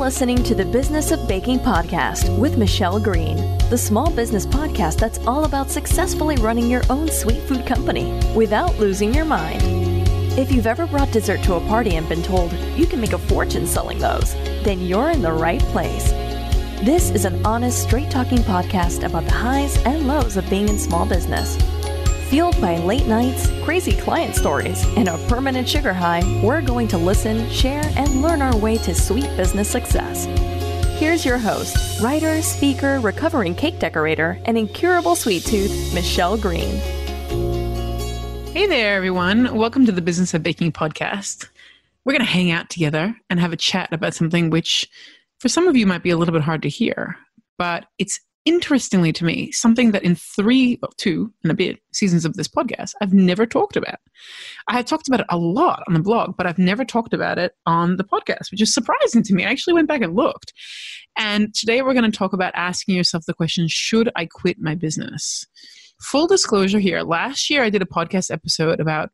listening to the Business of Baking podcast with Michelle Green, the small business podcast that's all about successfully running your own sweet food company without losing your mind. If you've ever brought dessert to a party and been told you can make a fortune selling those, then you're in the right place. This is an honest, straight talking podcast about the highs and lows of being in small business. Fueled by late nights, crazy client stories, and a permanent sugar high, we're going to listen, share, and learn our way to sweet business success. Here's your host, writer, speaker, recovering cake decorator, and incurable sweet tooth, Michelle Green. Hey there, everyone. Welcome to the Business of Baking podcast. We're going to hang out together and have a chat about something which, for some of you, might be a little bit hard to hear, but it's interestingly to me, something that in three, or two and a bit seasons of this podcast, I've never talked about. I have talked about it a lot on the blog, but I've never talked about it on the podcast, which is surprising to me. I actually went back and looked. And today we're going to talk about asking yourself the question should I quit my business? Full disclosure here last year I did a podcast episode about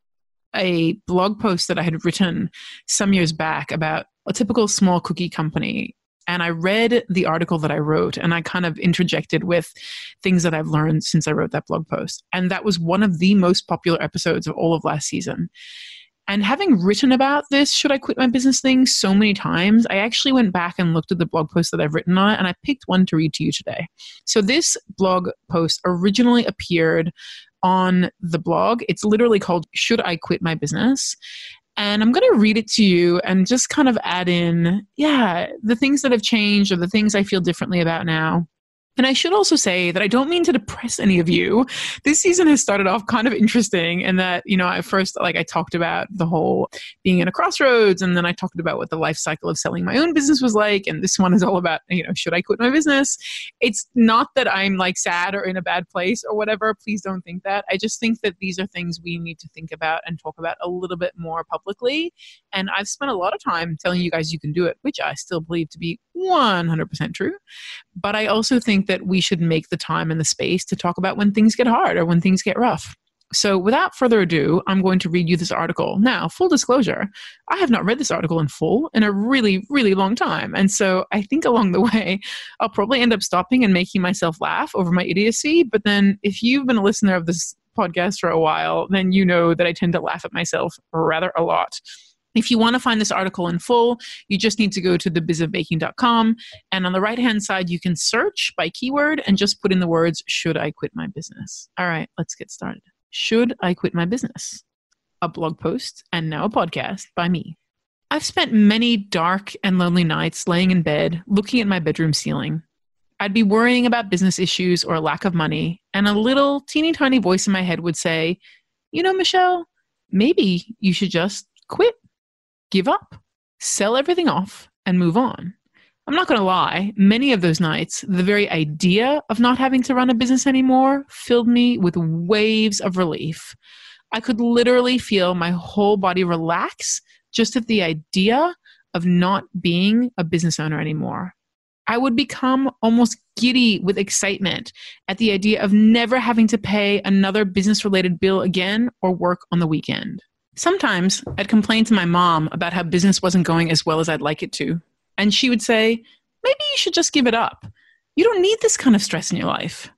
a blog post that I had written some years back about a typical small cookie company and I read the article that I wrote and I kind of interjected with things that I've learned since I wrote that blog post. And that was one of the most popular episodes of all of last season. And having written about this, should I quit my business thing so many times, I actually went back and looked at the blog posts that I've written on it and I picked one to read to you today. So this blog post originally appeared on the blog. It's literally called Should I Quit My Business? And I'm going to read it to you and just kind of add in, yeah, the things that have changed or the things I feel differently about now. And I should also say that I don't mean to depress any of you. This season has started off kind of interesting in that, you know, I first, like, I talked about the whole being in a crossroads, and then I talked about what the life cycle of selling my own business was like. And this one is all about, you know, should I quit my business? It's not that I'm like sad or in a bad place or whatever. Please don't think that. I just think that these are things we need to think about and talk about a little bit more publicly. And I've spent a lot of time telling you guys you can do it, which I still believe to be 100% true. But I also that we should make the time and the space to talk about when things get hard or when things get rough. So, without further ado, I'm going to read you this article. Now, full disclosure, I have not read this article in full in a really, really long time. And so, I think along the way, I'll probably end up stopping and making myself laugh over my idiocy. But then, if you've been a listener of this podcast for a while, then you know that I tend to laugh at myself rather a lot. If you want to find this article in full, you just need to go to thebizofbaking.com. And on the right hand side, you can search by keyword and just put in the words, Should I quit my business? All right, let's get started. Should I quit my business? A blog post and now a podcast by me. I've spent many dark and lonely nights laying in bed, looking at my bedroom ceiling. I'd be worrying about business issues or lack of money, and a little teeny tiny voice in my head would say, You know, Michelle, maybe you should just quit give up, sell everything off, and move on. I'm not going to lie, many of those nights, the very idea of not having to run a business anymore filled me with waves of relief. I could literally feel my whole body relax just at the idea of not being a business owner anymore. I would become almost giddy with excitement at the idea of never having to pay another business related bill again or work on the weekend. Sometimes I'd complain to my mom about how business wasn't going as well as I'd like it to. And she would say, maybe you should just give it up. You don't need this kind of stress in your life.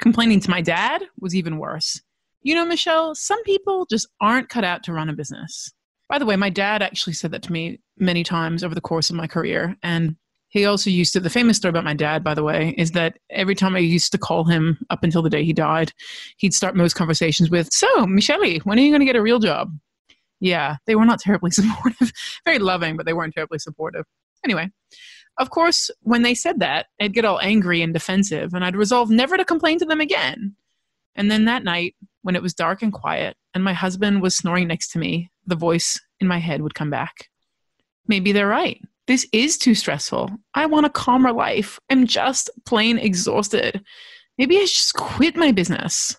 Complaining to my dad was even worse. You know, Michelle, some people just aren't cut out to run a business. By the way, my dad actually said that to me many times over the course of my career. And he also used to, the famous story about my dad, by the way, is that every time I used to call him up until the day he died, he'd start most conversations with, So, Michelle, when are you going to get a real job? Yeah, they were not terribly supportive. Very loving, but they weren't terribly supportive. Anyway, of course, when they said that, I'd get all angry and defensive, and I'd resolve never to complain to them again. And then that night, when it was dark and quiet, and my husband was snoring next to me, the voice in my head would come back. Maybe they're right. This is too stressful. I want a calmer life. I'm just plain exhausted. Maybe I should just quit my business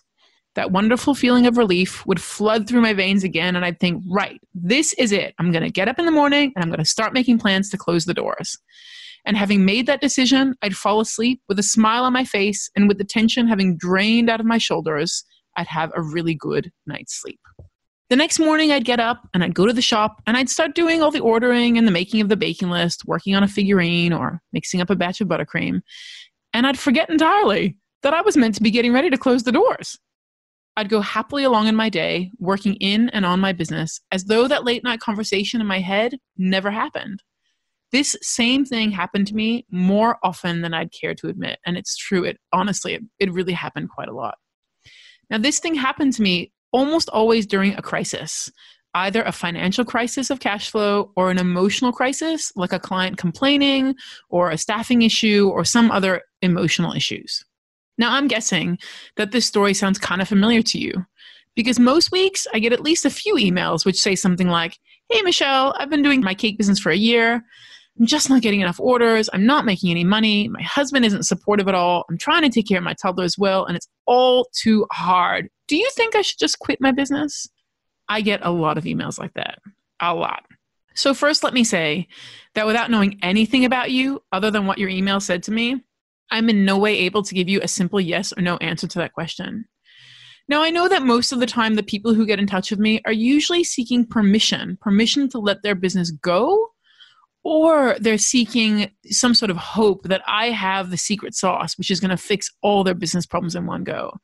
that wonderful feeling of relief would flood through my veins again. And I'd think, right, this is it. I'm going to get up in the morning and I'm going to start making plans to close the doors. And having made that decision, I'd fall asleep with a smile on my face and with the tension having drained out of my shoulders, I'd have a really good night's sleep. The next morning, I'd get up and I'd go to the shop and I'd start doing all the ordering and the making of the baking list, working on a figurine or mixing up a batch of buttercream. And I'd forget entirely that I was meant to be getting ready to close the doors. I'd go happily along in my day, working in and on my business, as though that late night conversation in my head never happened. This same thing happened to me more often than I'd care to admit. And it's true, it honestly, it, it really happened quite a lot. Now, this thing happened to me almost always during a crisis, either a financial crisis of cash flow or an emotional crisis, like a client complaining or a staffing issue or some other emotional issues. Now, I'm guessing that this story sounds kind of familiar to you because most weeks I get at least a few emails which say something like, Hey, Michelle, I've been doing my cake business for a year. I'm just not getting enough orders. I'm not making any money. My husband isn't supportive at all. I'm trying to take care of my toddler as well, and it's all too hard. Do you think I should just quit my business? I get a lot of emails like that. A lot. So, first, let me say that without knowing anything about you other than what your email said to me, I'm in no way able to give you a simple yes or no answer to that question. Now, I know that most of the time, the people who get in touch with me are usually seeking permission permission to let their business go or they're seeking some sort of hope that I have the secret sauce, which is going to fix all their business problems in one go.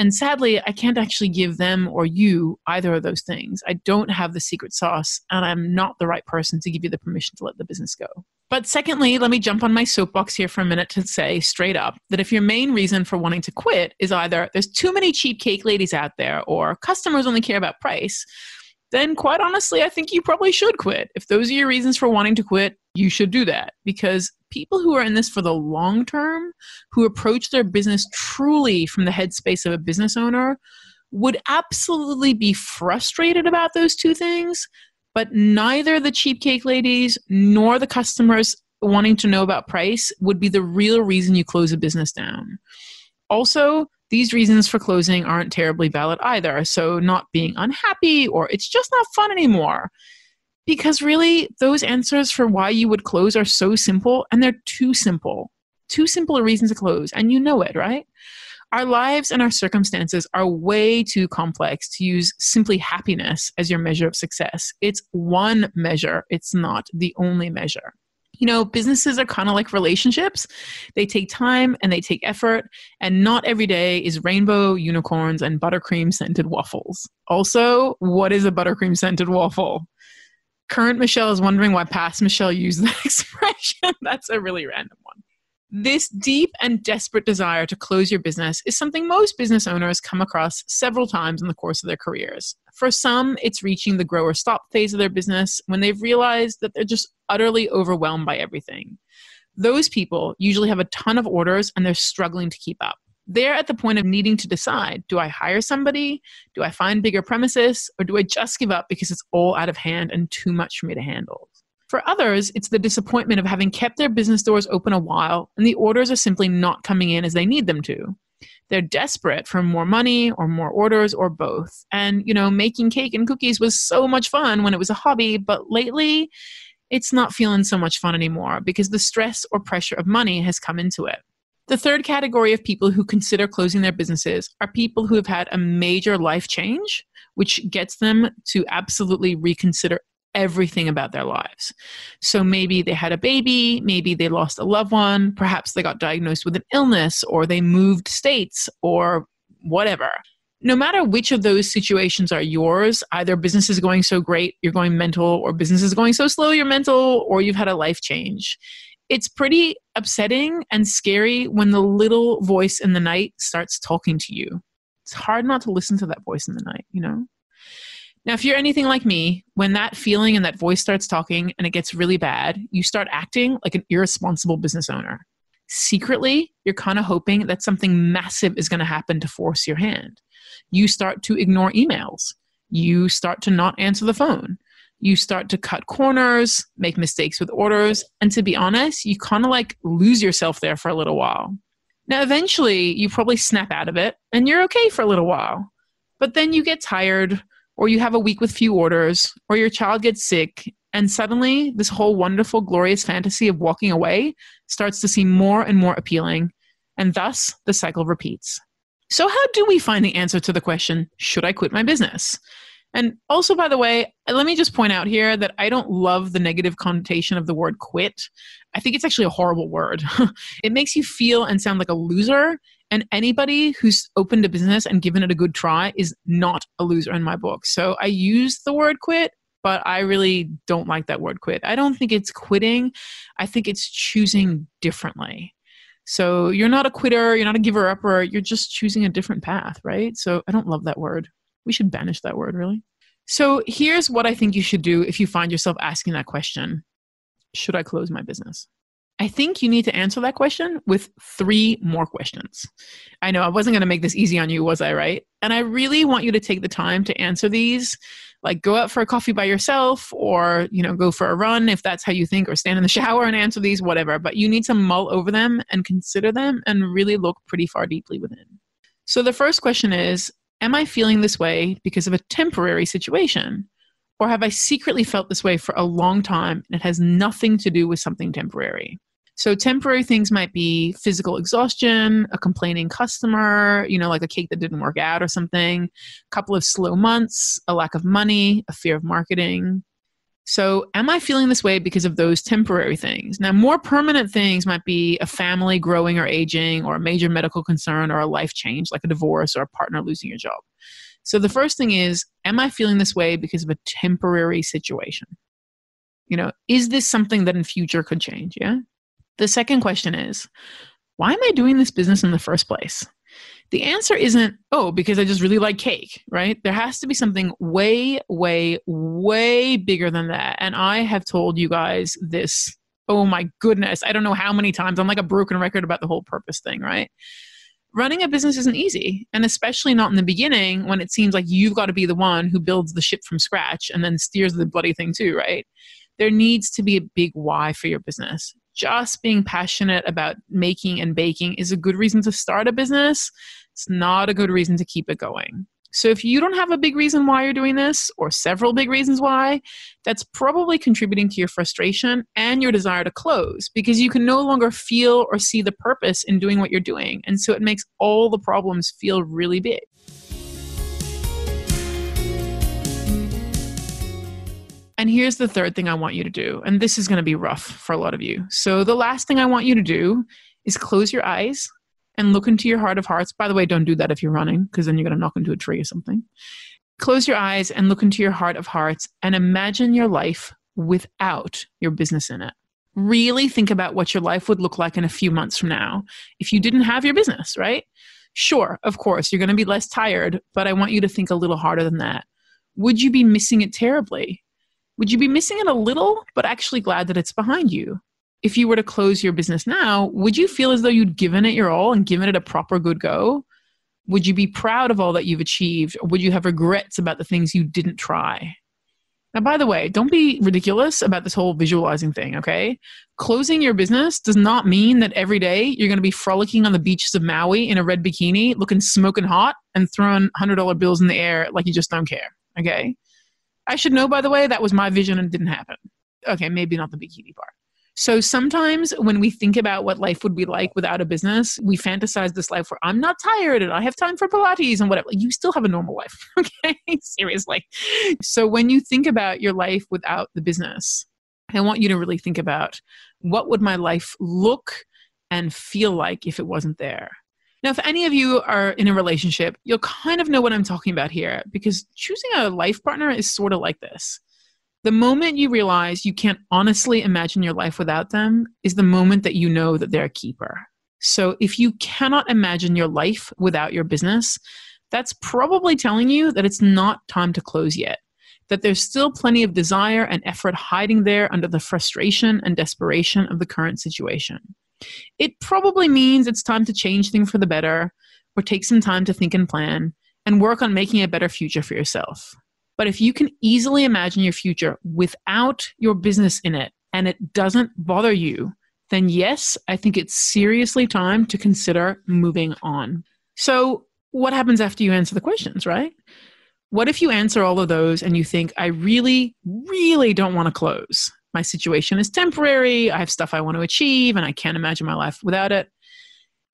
And sadly, I can't actually give them or you either of those things. I don't have the secret sauce, and I'm not the right person to give you the permission to let the business go. But secondly, let me jump on my soapbox here for a minute to say straight up that if your main reason for wanting to quit is either there's too many cheap cake ladies out there or customers only care about price, then quite honestly, I think you probably should quit. If those are your reasons for wanting to quit, you should do that because people who are in this for the long term, who approach their business truly from the headspace of a business owner, would absolutely be frustrated about those two things. But neither the cheap cake ladies nor the customers wanting to know about price would be the real reason you close a business down. Also, these reasons for closing aren't terribly valid either. So, not being unhappy or it's just not fun anymore. Because really, those answers for why you would close are so simple and they're too simple. Too simple a reason to close. And you know it, right? Our lives and our circumstances are way too complex to use simply happiness as your measure of success. It's one measure, it's not the only measure you know, businesses are kind of like relationships. They take time and they take effort, and not every day is rainbow unicorns and buttercream scented waffles. Also, what is a buttercream scented waffle? Current Michelle is wondering why past Michelle used that expression. That's a really random one. This deep and desperate desire to close your business is something most business owners come across several times in the course of their careers. For some, it's reaching the grow or stop phase of their business when they've realized that they're just utterly overwhelmed by everything. Those people usually have a ton of orders and they're struggling to keep up. They're at the point of needing to decide do I hire somebody? Do I find bigger premises? Or do I just give up because it's all out of hand and too much for me to handle? For others, it's the disappointment of having kept their business doors open a while and the orders are simply not coming in as they need them to. They're desperate for more money or more orders or both. And, you know, making cake and cookies was so much fun when it was a hobby, but lately it's not feeling so much fun anymore because the stress or pressure of money has come into it. The third category of people who consider closing their businesses are people who have had a major life change, which gets them to absolutely reconsider everything about their lives. So maybe they had a baby, maybe they lost a loved one, perhaps they got diagnosed with an illness, or they moved states, or whatever. No matter which of those situations are yours, either business is going so great, you're going mental, or business is going so slow, you're mental, or you've had a life change. It's pretty upsetting and scary when the little voice in the night starts talking to you. It's hard not to listen to that voice in the night, you know? Now, if you're anything like me, when that feeling and that voice starts talking and it gets really bad, you start acting like an irresponsible business owner. Secretly, you're kind of hoping that something massive is going to happen to force your hand. You start to ignore emails. You start to not answer the phone. You start to cut corners, make mistakes with orders, and to be honest, you kind of like lose yourself there for a little while. Now, eventually, you probably snap out of it and you're okay for a little while. But then you get tired or you have a week with few orders, or your child gets sick, and suddenly this whole wonderful, glorious fantasy of walking away starts to seem more and more appealing, and thus the cycle repeats. So, how do we find the answer to the question, should I quit my business? And also, by the way, let me just point out here that I don't love the negative connotation of the word quit. I think it's actually a horrible word. it makes you feel and sound like a loser. And anybody who's opened a business and given it a good try is not a loser in my book. So I use the word quit, but I really don't like that word quit. I don't think it's quitting, I think it's choosing differently. So you're not a quitter, you're not a giver upper, you're just choosing a different path, right? So I don't love that word. We should banish that word, really. So here's what I think you should do if you find yourself asking that question Should I close my business? I think you need to answer that question with three more questions. I know I wasn't going to make this easy on you, was I, right? And I really want you to take the time to answer these. Like go out for a coffee by yourself or, you know, go for a run if that's how you think or stand in the shower and answer these whatever, but you need to mull over them and consider them and really look pretty far deeply within. So the first question is, am I feeling this way because of a temporary situation? Or have I secretly felt this way for a long time and it has nothing to do with something temporary? So temporary things might be physical exhaustion, a complaining customer, you know, like a cake that didn't work out or something, a couple of slow months, a lack of money, a fear of marketing. So, am I feeling this way because of those temporary things? Now, more permanent things might be a family growing or aging, or a major medical concern, or a life change like a divorce or a partner losing your job. So, the first thing is, am I feeling this way because of a temporary situation? You know, is this something that in future could change? Yeah. The second question is, why am I doing this business in the first place? The answer isn't, oh, because I just really like cake, right? There has to be something way, way, way bigger than that. And I have told you guys this, oh my goodness, I don't know how many times. I'm like a broken record about the whole purpose thing, right? Running a business isn't easy, and especially not in the beginning when it seems like you've got to be the one who builds the ship from scratch and then steers the bloody thing too, right? There needs to be a big why for your business just being passionate about making and baking is a good reason to start a business. It's not a good reason to keep it going. So, if you don't have a big reason why you're doing this, or several big reasons why, that's probably contributing to your frustration and your desire to close because you can no longer feel or see the purpose in doing what you're doing. And so it makes all the problems feel really big. And here's the third thing I want you to do. And this is going to be rough for a lot of you. So, the last thing I want you to do is close your eyes and look into your heart of hearts. By the way, don't do that if you're running, because then you're going to knock into a tree or something. Close your eyes and look into your heart of hearts and imagine your life without your business in it. Really think about what your life would look like in a few months from now if you didn't have your business, right? Sure, of course, you're going to be less tired, but I want you to think a little harder than that. Would you be missing it terribly? Would you be missing it a little, but actually glad that it's behind you? If you were to close your business now, would you feel as though you'd given it your all and given it a proper good go? Would you be proud of all that you've achieved, or would you have regrets about the things you didn't try? Now, by the way, don't be ridiculous about this whole visualizing thing, okay? Closing your business does not mean that every day you're going to be frolicking on the beaches of Maui in a red bikini, looking smoking hot, and throwing $100 bills in the air like you just don't care, okay? I should know, by the way, that was my vision and didn't happen. Okay, maybe not the bikini part. So sometimes when we think about what life would be like without a business, we fantasize this life where I'm not tired and I have time for Pilates and whatever. You still have a normal life. Okay. Seriously. So when you think about your life without the business, I want you to really think about what would my life look and feel like if it wasn't there? Now, if any of you are in a relationship, you'll kind of know what I'm talking about here because choosing a life partner is sort of like this. The moment you realize you can't honestly imagine your life without them is the moment that you know that they're a keeper. So if you cannot imagine your life without your business, that's probably telling you that it's not time to close yet, that there's still plenty of desire and effort hiding there under the frustration and desperation of the current situation. It probably means it's time to change things for the better or take some time to think and plan and work on making a better future for yourself. But if you can easily imagine your future without your business in it and it doesn't bother you, then yes, I think it's seriously time to consider moving on. So, what happens after you answer the questions, right? What if you answer all of those and you think, I really, really don't want to close? My situation is temporary. I have stuff I want to achieve and I can't imagine my life without it.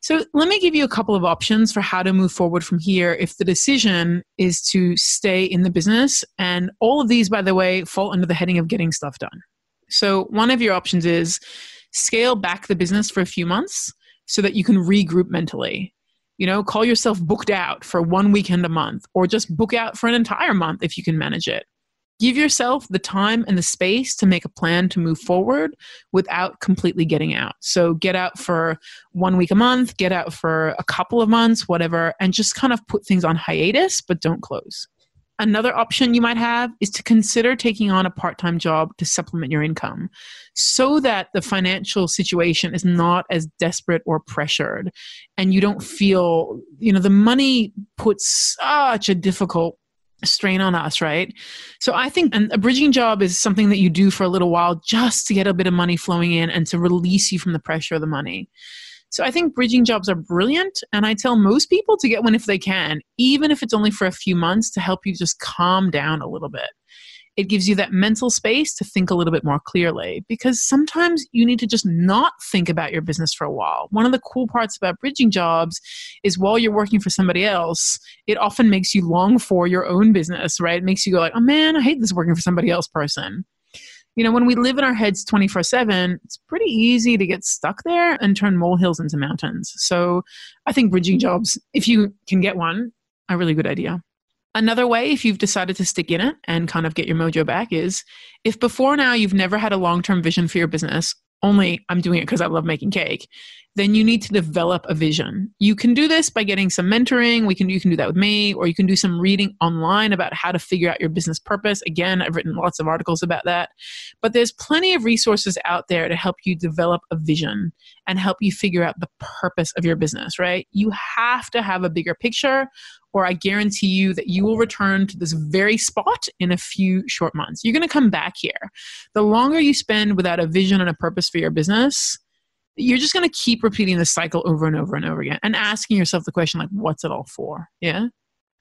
So, let me give you a couple of options for how to move forward from here if the decision is to stay in the business. And all of these, by the way, fall under the heading of getting stuff done. So, one of your options is scale back the business for a few months so that you can regroup mentally. You know, call yourself booked out for one weekend a month or just book out for an entire month if you can manage it. Give yourself the time and the space to make a plan to move forward without completely getting out. So, get out for one week a month, get out for a couple of months, whatever, and just kind of put things on hiatus, but don't close. Another option you might have is to consider taking on a part time job to supplement your income so that the financial situation is not as desperate or pressured and you don't feel, you know, the money puts such a difficult strain on us, right? So I think and a bridging job is something that you do for a little while just to get a bit of money flowing in and to release you from the pressure of the money. So I think bridging jobs are brilliant. And I tell most people to get one if they can, even if it's only for a few months to help you just calm down a little bit. It gives you that mental space to think a little bit more clearly because sometimes you need to just not think about your business for a while. One of the cool parts about bridging jobs is while you're working for somebody else, it often makes you long for your own business, right? It makes you go like, "Oh man, I hate this working for somebody else person." you know, when we live in our heads 24 7, it's pretty easy to get stuck there and turn molehills into mountains. So I think bridging jobs, if you can get one, a really good idea. Another way, if you've decided to stick in it and kind of get your mojo back, is if before now you've never had a long term vision for your business, only I'm doing it because I love making cake, then you need to develop a vision. You can do this by getting some mentoring. We can you can do that with me, or you can do some reading online about how to figure out your business purpose. Again, I've written lots of articles about that. But there's plenty of resources out there to help you develop a vision and help you figure out the purpose of your business, right? You have to have a bigger picture or I guarantee you that you will return to this very spot in a few short months. You're to come back here. The longer you spend without a vision and a purpose for your business, you're just going to keep repeating this cycle over and over and over again and asking yourself the question like what's it all for? Yeah?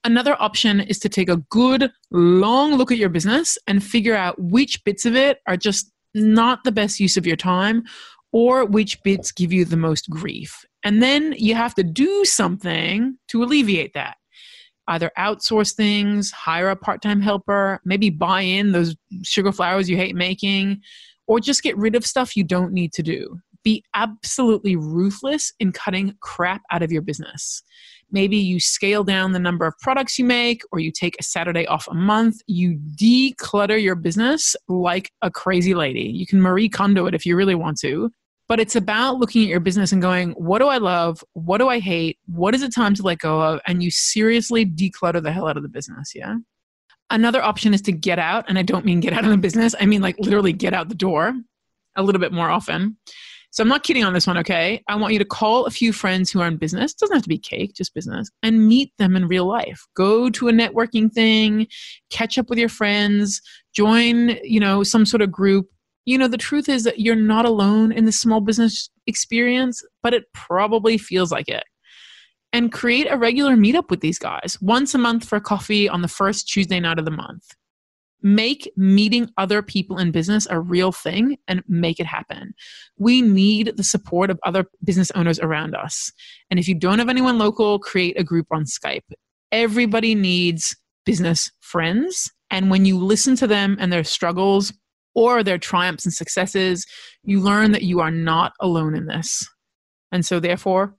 Another option is to take a good long look at your business and figure out which bits of it are just not the best use of your time or which bits give you the most grief. And then you have to do something to alleviate that. Either outsource things hire a part-time helper maybe buy in those sugar flowers you hate making or just get rid of stuff you don't need to do be absolutely ruthless in cutting crap out of your business. Maybe you scale down the number of products you make, or you take a Saturday off a month. You declutter your business like a crazy lady. You can Marie Kondo it if you really want to. But it's about looking at your business and going, what do I love? What do I hate? What is it time to let go of? And you seriously declutter the hell out of the business. Yeah. Another option is to get out. And I don't mean get out of the business, I mean like literally get out the door a little bit more often. So I'm not kidding on this one, okay? I want you to call a few friends who are in business, doesn't have to be cake, just business, and meet them in real life. Go to a networking thing, catch up with your friends, join, you know, some sort of group. You know, the truth is that you're not alone in the small business experience, but it probably feels like it. And create a regular meetup with these guys once a month for coffee on the first Tuesday night of the month make meeting other people in business a real thing and make it happen. We need the support of other business owners around us. And if you don't have anyone local, create a group on Skype. Everybody needs business friends. And when you listen to them and their struggles or their triumphs and successes, you learn that you are not alone in this. And so, therefore,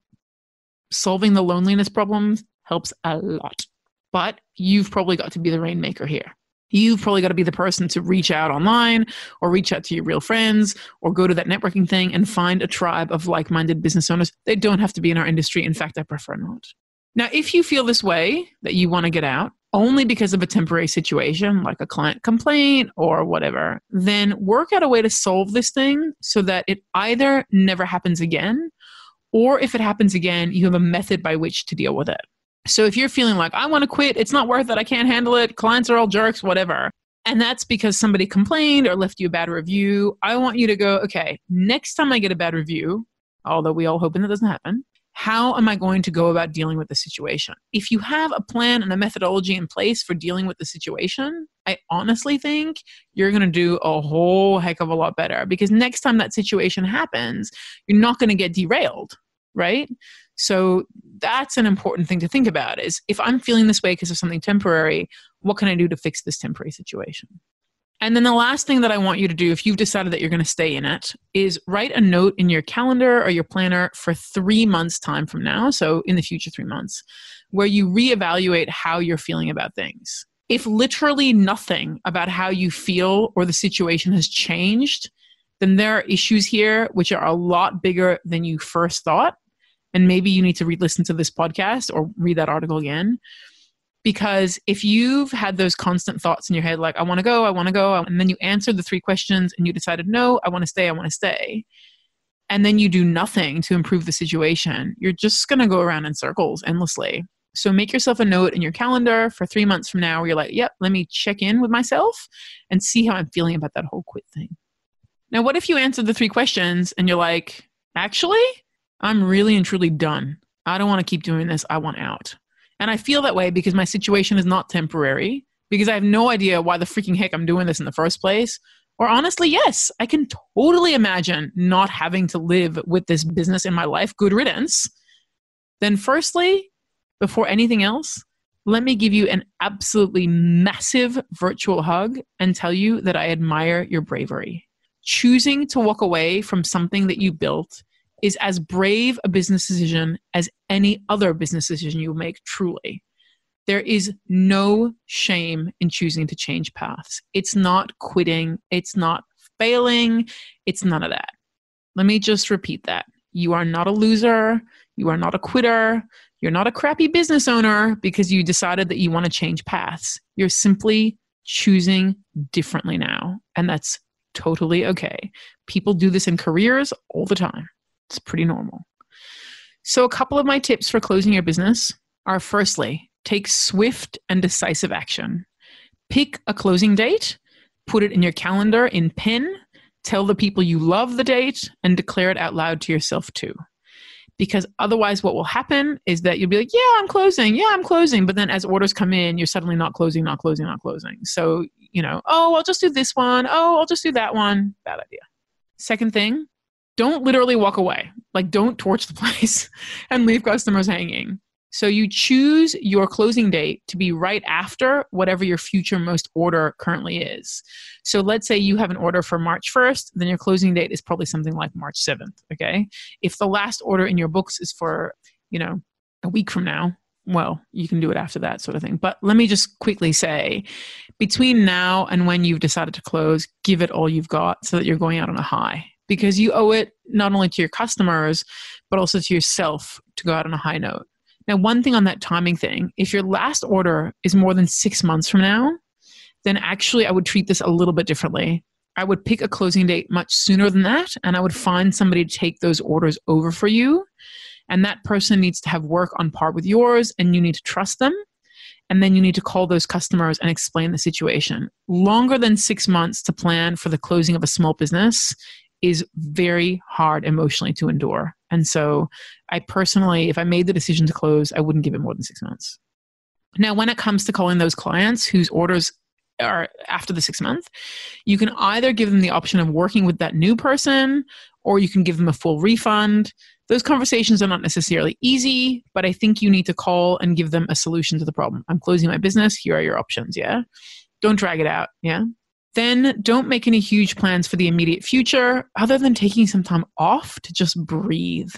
solving the loneliness problem helps a lot. But you've probably got to be the rainmaker here. You've probably got to be the person to reach out online or reach out to your real friends or go to that networking thing and find a tribe of like minded business owners. They don't have to be in our industry. In fact, I prefer not. Now, if you feel this way that you want to get out only because of a temporary situation like a client complaint or whatever, then work out a way to solve this thing so that it either never happens again or if it happens again, you have a method by which to deal with it. So if you're feeling like, I want to quit, it's not worth it, I can't handle it, clients are all jerks, whatever, and that's because somebody complained or left you a bad review, I want you to go, okay, next time I get a bad review, although we all hoping that doesn't happen, how am I going to go about dealing with the situation? If you have a plan and a methodology in place for dealing with the situation, I honestly think you're going to do a whole heck of a lot better because next time that situation happens, you're not going to get derailed, right? So that's an important thing to think about is if I'm feeling this way because of something temporary, what can I do to fix this temporary situation? And then the last thing that I want you to do, if you've decided that you're going to stay in it, is write a note in your calendar or your planner for three months' time from now. So, in the future, three months, where you reevaluate how you're feeling about things. If literally nothing about how you feel or the situation has changed, then there are issues here which are a lot bigger than you first thought. And maybe you need to re listen to this podcast or read that article again. Because if you've had those constant thoughts in your head like i want to go i want to go and then you answered the three questions and you decided no i want to stay i want to stay and then you do nothing to improve the situation you're just going to go around in circles endlessly. So make yourself a note in your calendar for three months from now where you're like yep let me check in with myself and see how i'm feeling about that whole quit thing. Now what if you answered the three questions and you're like actually i'm really and truly done i don't want to keep doing this i want out and I feel that way because my situation is not temporary, because I have no idea why the freaking heck I'm doing this in the first place. Or honestly, yes, I can totally imagine not having to live with this business in my life. Good riddance. Then, firstly, before anything else, let me give you an absolutely massive virtual hug and tell you that I admire your bravery. Choosing to walk away from something that you built is as brave a business decision as any other business decision you make, truly. There is no shame in choosing to change paths. It's not quitting, it's not failing, it's none of that. Let me just repeat that. You are not a loser, you are not a quitter, you're not a crappy business owner because you decided that you want to change paths. You're simply choosing differently now, and that's totally okay. People do this in careers all the time. It's pretty normal. So, a couple of my tips for closing your business are firstly, take swift and decisive action. Pick a closing date, put it in your calendar in pen, tell the people you love the date, and declare it out loud to yourself too. Because otherwise, what will happen is that you'll be like, Yeah, I'm closing. Yeah, I'm closing. But then as orders come in, you're suddenly not closing, not closing, not closing. So, you know, oh, I'll just do this one. Oh, I'll just do that one. Bad idea. Second thing, don't literally walk away. Like, don't torch the place and leave customers hanging. So, you choose your closing date to be right after whatever your future most order currently is. So, let's say you have an order for March 1st, then your closing date is probably something like March 7th. Okay. If the last order in your books is for, you know, a week from now, well, you can do it after that sort of thing. But let me just quickly say between now and when you've decided to close, give it all you've got so that you're going out on a high because you owe it not only to your customers, but also to yourself to go out on a high note. Now, one thing on that timing thing if your last order is more than six months from now, then actually I would treat this a little bit differently. I would pick a closing date much sooner than that, and I would find somebody to take those orders over for you. And that person needs to have work on par with yours, and you need to trust them. And then you need to call those customers and explain the situation. Longer than six months to plan for the closing of a small business is very hard emotionally to endure. And so I personally, if I made the decision to close, I wouldn't give it more than six months. Now, when it comes to calling those clients whose orders are after the six month, you can either give them the option of working with that new person or you can give them a full refund. Those conversations are not necessarily easy, but I think you need to call and give them a solution to the problem. I'm closing my business. Here are your options. Yeah. Don't drag it out. Yeah. Then don't make any huge plans for the immediate future other than taking some time off to just breathe.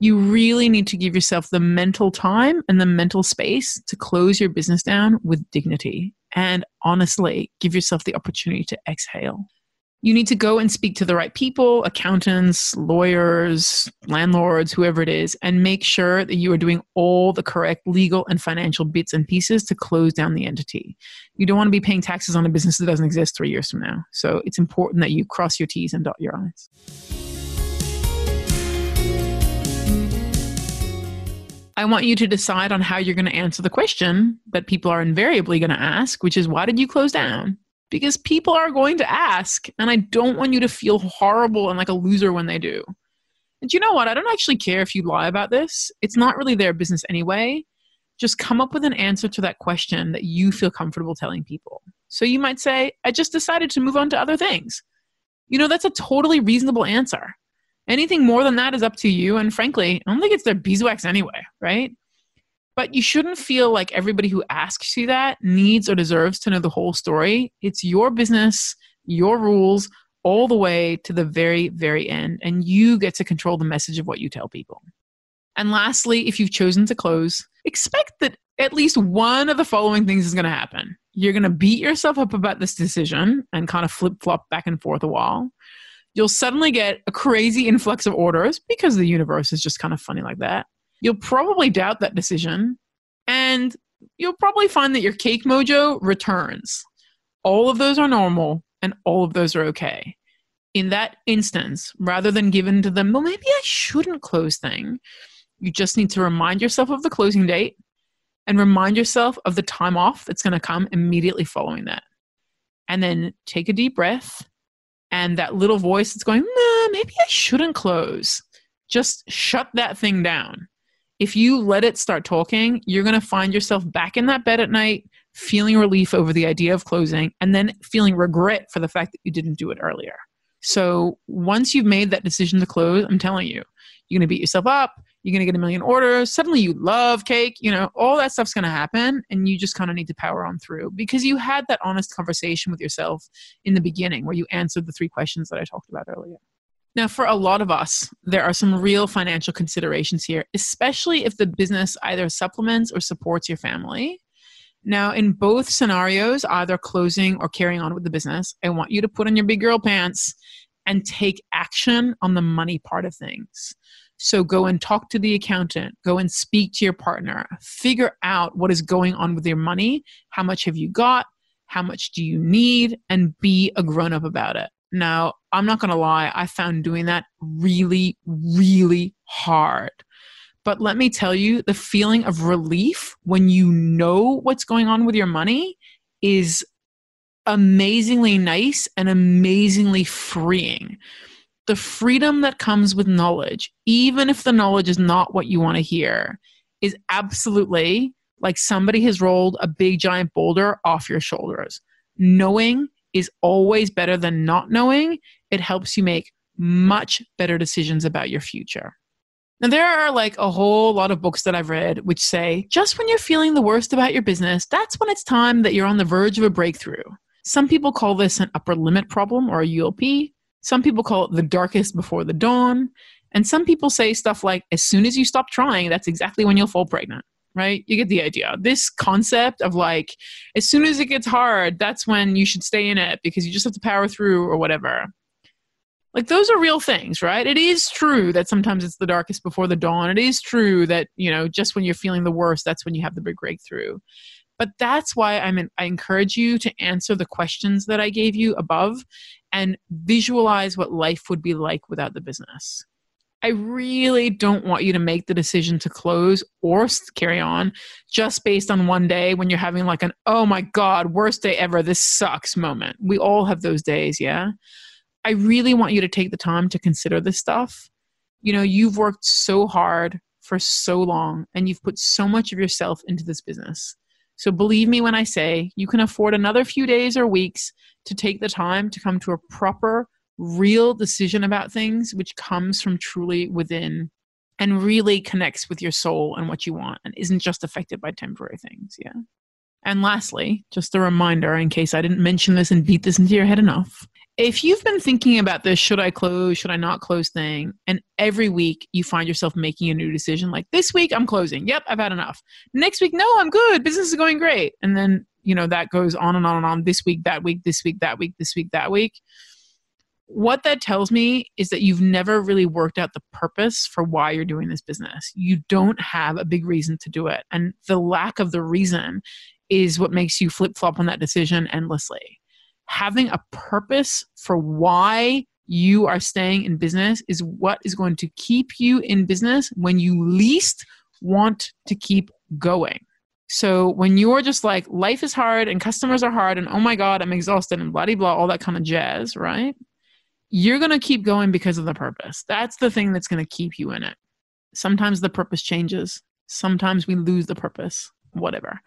You really need to give yourself the mental time and the mental space to close your business down with dignity. And honestly, give yourself the opportunity to exhale you need to go and speak to the right people accountants lawyers landlords whoever it is and make sure that you are doing all the correct legal and financial bits and pieces to close down the entity. You don't want to be paying taxes on a business that doesn't exist three years from now. So it's important that you cross your t's and dot your i's. I want you to decide on how you're going to answer the question that people are invariably going to ask, which is why did you close down? Because people are going to ask and i don't want you to feel horrible and like a loser when they do. And you know what? I don't actually care if you lie about this. It's not really their business anyway. Just come up with an answer to that question that you feel comfortable telling people. So you might say i just decided to move on to other things. You know that's a totally reasonable answer. Anything more than that is up to you. And frankly, I don't think it's their beeswax anyway, right? But you shouldn't feel like everybody who asks you that needs or deserves to know the whole story. It's your business, your rules, all the way to the very, very end. And you get to control the message of what you tell people. And lastly, if you've chosen to close, expect that at least one of the following things is going to happen. You're going to beat yourself up about this decision and kind of flip flop back and forth a while. You'll suddenly get a crazy influx of orders because the universe is just kind of funny like that. You'll probably doubt that decision and you'll probably find that your cake mojo returns. All of those are normal and all of those are okay. In that instance, rather than given to them, well, maybe I shouldn't close thing, you just need to remind yourself of the closing date and remind yourself of the time off that's going to come immediately following that. And then take a deep breath and that little voice that's going, nah, maybe I shouldn't close. Just shut that thing down. If you let it start talking, you're going to find yourself back in that bed at night, feeling relief over the idea of closing, and then feeling regret for the fact that you didn't do it earlier. So once you've made that decision to close, I'm telling you, you're going to beat yourself up you're going to get a million orders suddenly you love cake you know all that stuff's going to happen and you just kind of need to power on through because you had that honest conversation with yourself in the beginning where you answered the three questions that i talked about earlier now for a lot of us there are some real financial considerations here especially if the business either supplements or supports your family. Now, in both scenarios, either closing or carrying on with the business, I want you to put on your big girl pants and take action on the money part of things. So go and talk to the accountant, go and speak to your partner, figure out what is going on with your money, how much have you got, how much do you need, and be a grown up about it. Now, I'm not going to lie, I found doing that really, really hard. But let me tell you, the feeling of relief when you know what's going on with your money is amazingly nice and amazingly freeing the freedom that comes with knowledge, even if the knowledge is not what you want to hear, is absolutely like somebody has rolled a big giant boulder off your shoulders. Knowing is always better than not knowing. It helps you make much better decisions about your future. Now, there are like a whole lot of books that I've read which say just when you're feeling the worst about your business, that's when it's time that you're on the verge of a breakthrough. Some people call this an upper limit problem or a ULP. Some people call it the darkest before the dawn. And some people say stuff like, as soon as you stop trying, that's exactly when you'll fall pregnant, right? You get the idea. This concept of like, as soon as it gets hard, that's when you should stay in it because you just have to power through or whatever. Like, those are real things, right? It is true that sometimes it's the darkest before the dawn. It is true that, you know, just when you're feeling the worst, that's when you have the big breakthrough. But that's why I'm in, I encourage you to answer the questions that I gave you above and visualize what life would be like without the business. I really don't want you to make the decision to close or carry on just based on one day when you're having like an, oh my God, worst day ever, this sucks moment. We all have those days, yeah? I really want you to take the time to consider this stuff. You know, you've worked so hard for so long and you've put so much of yourself into this business. So believe me when I say you can afford another few days or weeks to take the time to come to a proper, real decision about things, which comes from truly within and really connects with your soul and what you want and isn't just affected by temporary things. Yeah. And lastly, just a reminder in case I didn't mention this and beat this into your head enough if you've been thinking about this should i close should i not close thing and every week you find yourself making a new decision like this week i'm closing. Yep i've had enough. Next week no i'm good. Business is going great. And then you know that goes on and on and on. This week that week this week that week this week that week what that tells me is that you've never really worked out the purpose for why you're doing this business you don't have a big reason to do it and the lack of the reason is what makes you flip flop on that decision endlessly having a purpose for why you are staying in business is what is going to keep you in business when you least want to keep going. So when you're just like, life is hard and customers are hard and oh my God, I'm exhausted and blah, blah, all that kind of jazz, right? You're going to keep going because of the purpose. That's the thing that's going to keep you in it. Sometimes the purpose changes. Sometimes we lose the purpose, whatever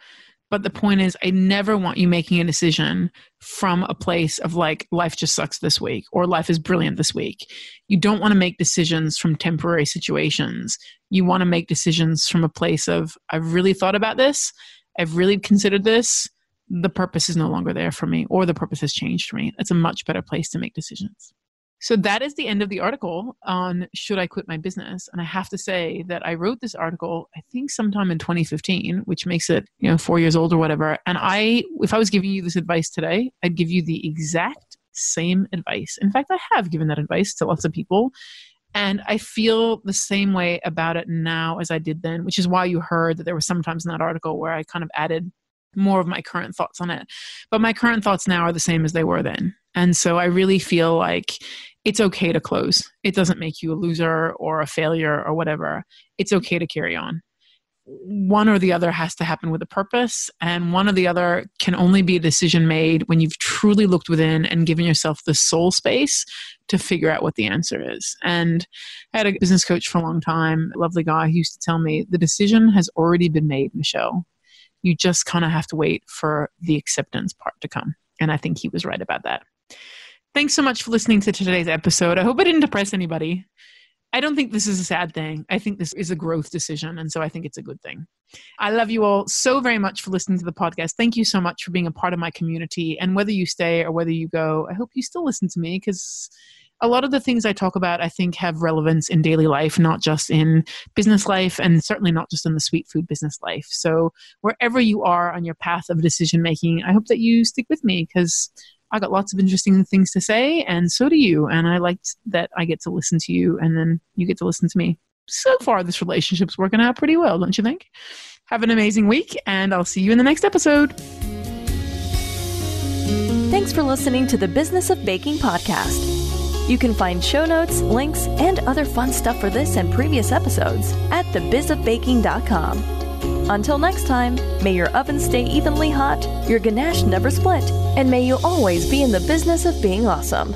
But the point is, I never want you making a decision from a place of like, life just sucks this week or life is brilliant this week. You don't want to make decisions from temporary situations. You want to make decisions from a place of, I've really thought about this, I've really considered this. The purpose is no longer there for me, or the purpose has changed for me. It's a much better place to make decisions. So that is the end of the article on should I quit my business. And I have to say that I wrote this article, I think sometime in 2015, which makes it, you know, four years old or whatever. And I, if I was giving you this advice today, I'd give you the exact same advice. In fact, I have given that advice to lots of people. And I feel the same way about it now as I did then, which is why you heard that there was sometimes in that article where I kind of added more of my current thoughts on it. But my current thoughts now are the same as they were then. And so I really feel like it's okay to close. It doesn't make you a loser or a failure or whatever. It's okay to carry on. One or the other has to happen with a purpose, and one or the other can only be a decision made when you've truly looked within and given yourself the soul space to figure out what the answer is. And I had a business coach for a long time, a lovely guy, who used to tell me the decision has already been made, Michelle. You just kind of have to wait for the acceptance part to come. And I think he was right about that. Thanks so much for listening to today's episode. I hope I didn't depress anybody. I don't think this is a sad thing. I think this is a growth decision. And so I think it's a good thing. I love you all so very much for listening to the podcast. Thank you so much for being a part of my community. And whether you stay or whether you go, I hope you still listen to me because a lot of the things I talk about, I think, have relevance in daily life, not just in business life, and certainly not just in the sweet food business life. So, wherever you are on your path of decision making, I hope that you stick with me because I got lots of interesting things to say, and so do you. And I liked that I get to listen to you, and then you get to listen to me. So far, this relationship's working out pretty well, don't you think? Have an amazing week, and I'll see you in the next episode. Thanks for listening to the Business of Baking podcast. You can find show notes, links, and other fun stuff for this and previous episodes at thebizofbaking.com. Until next time, may your oven stay evenly hot, your ganache never split, and may you always be in the business of being awesome.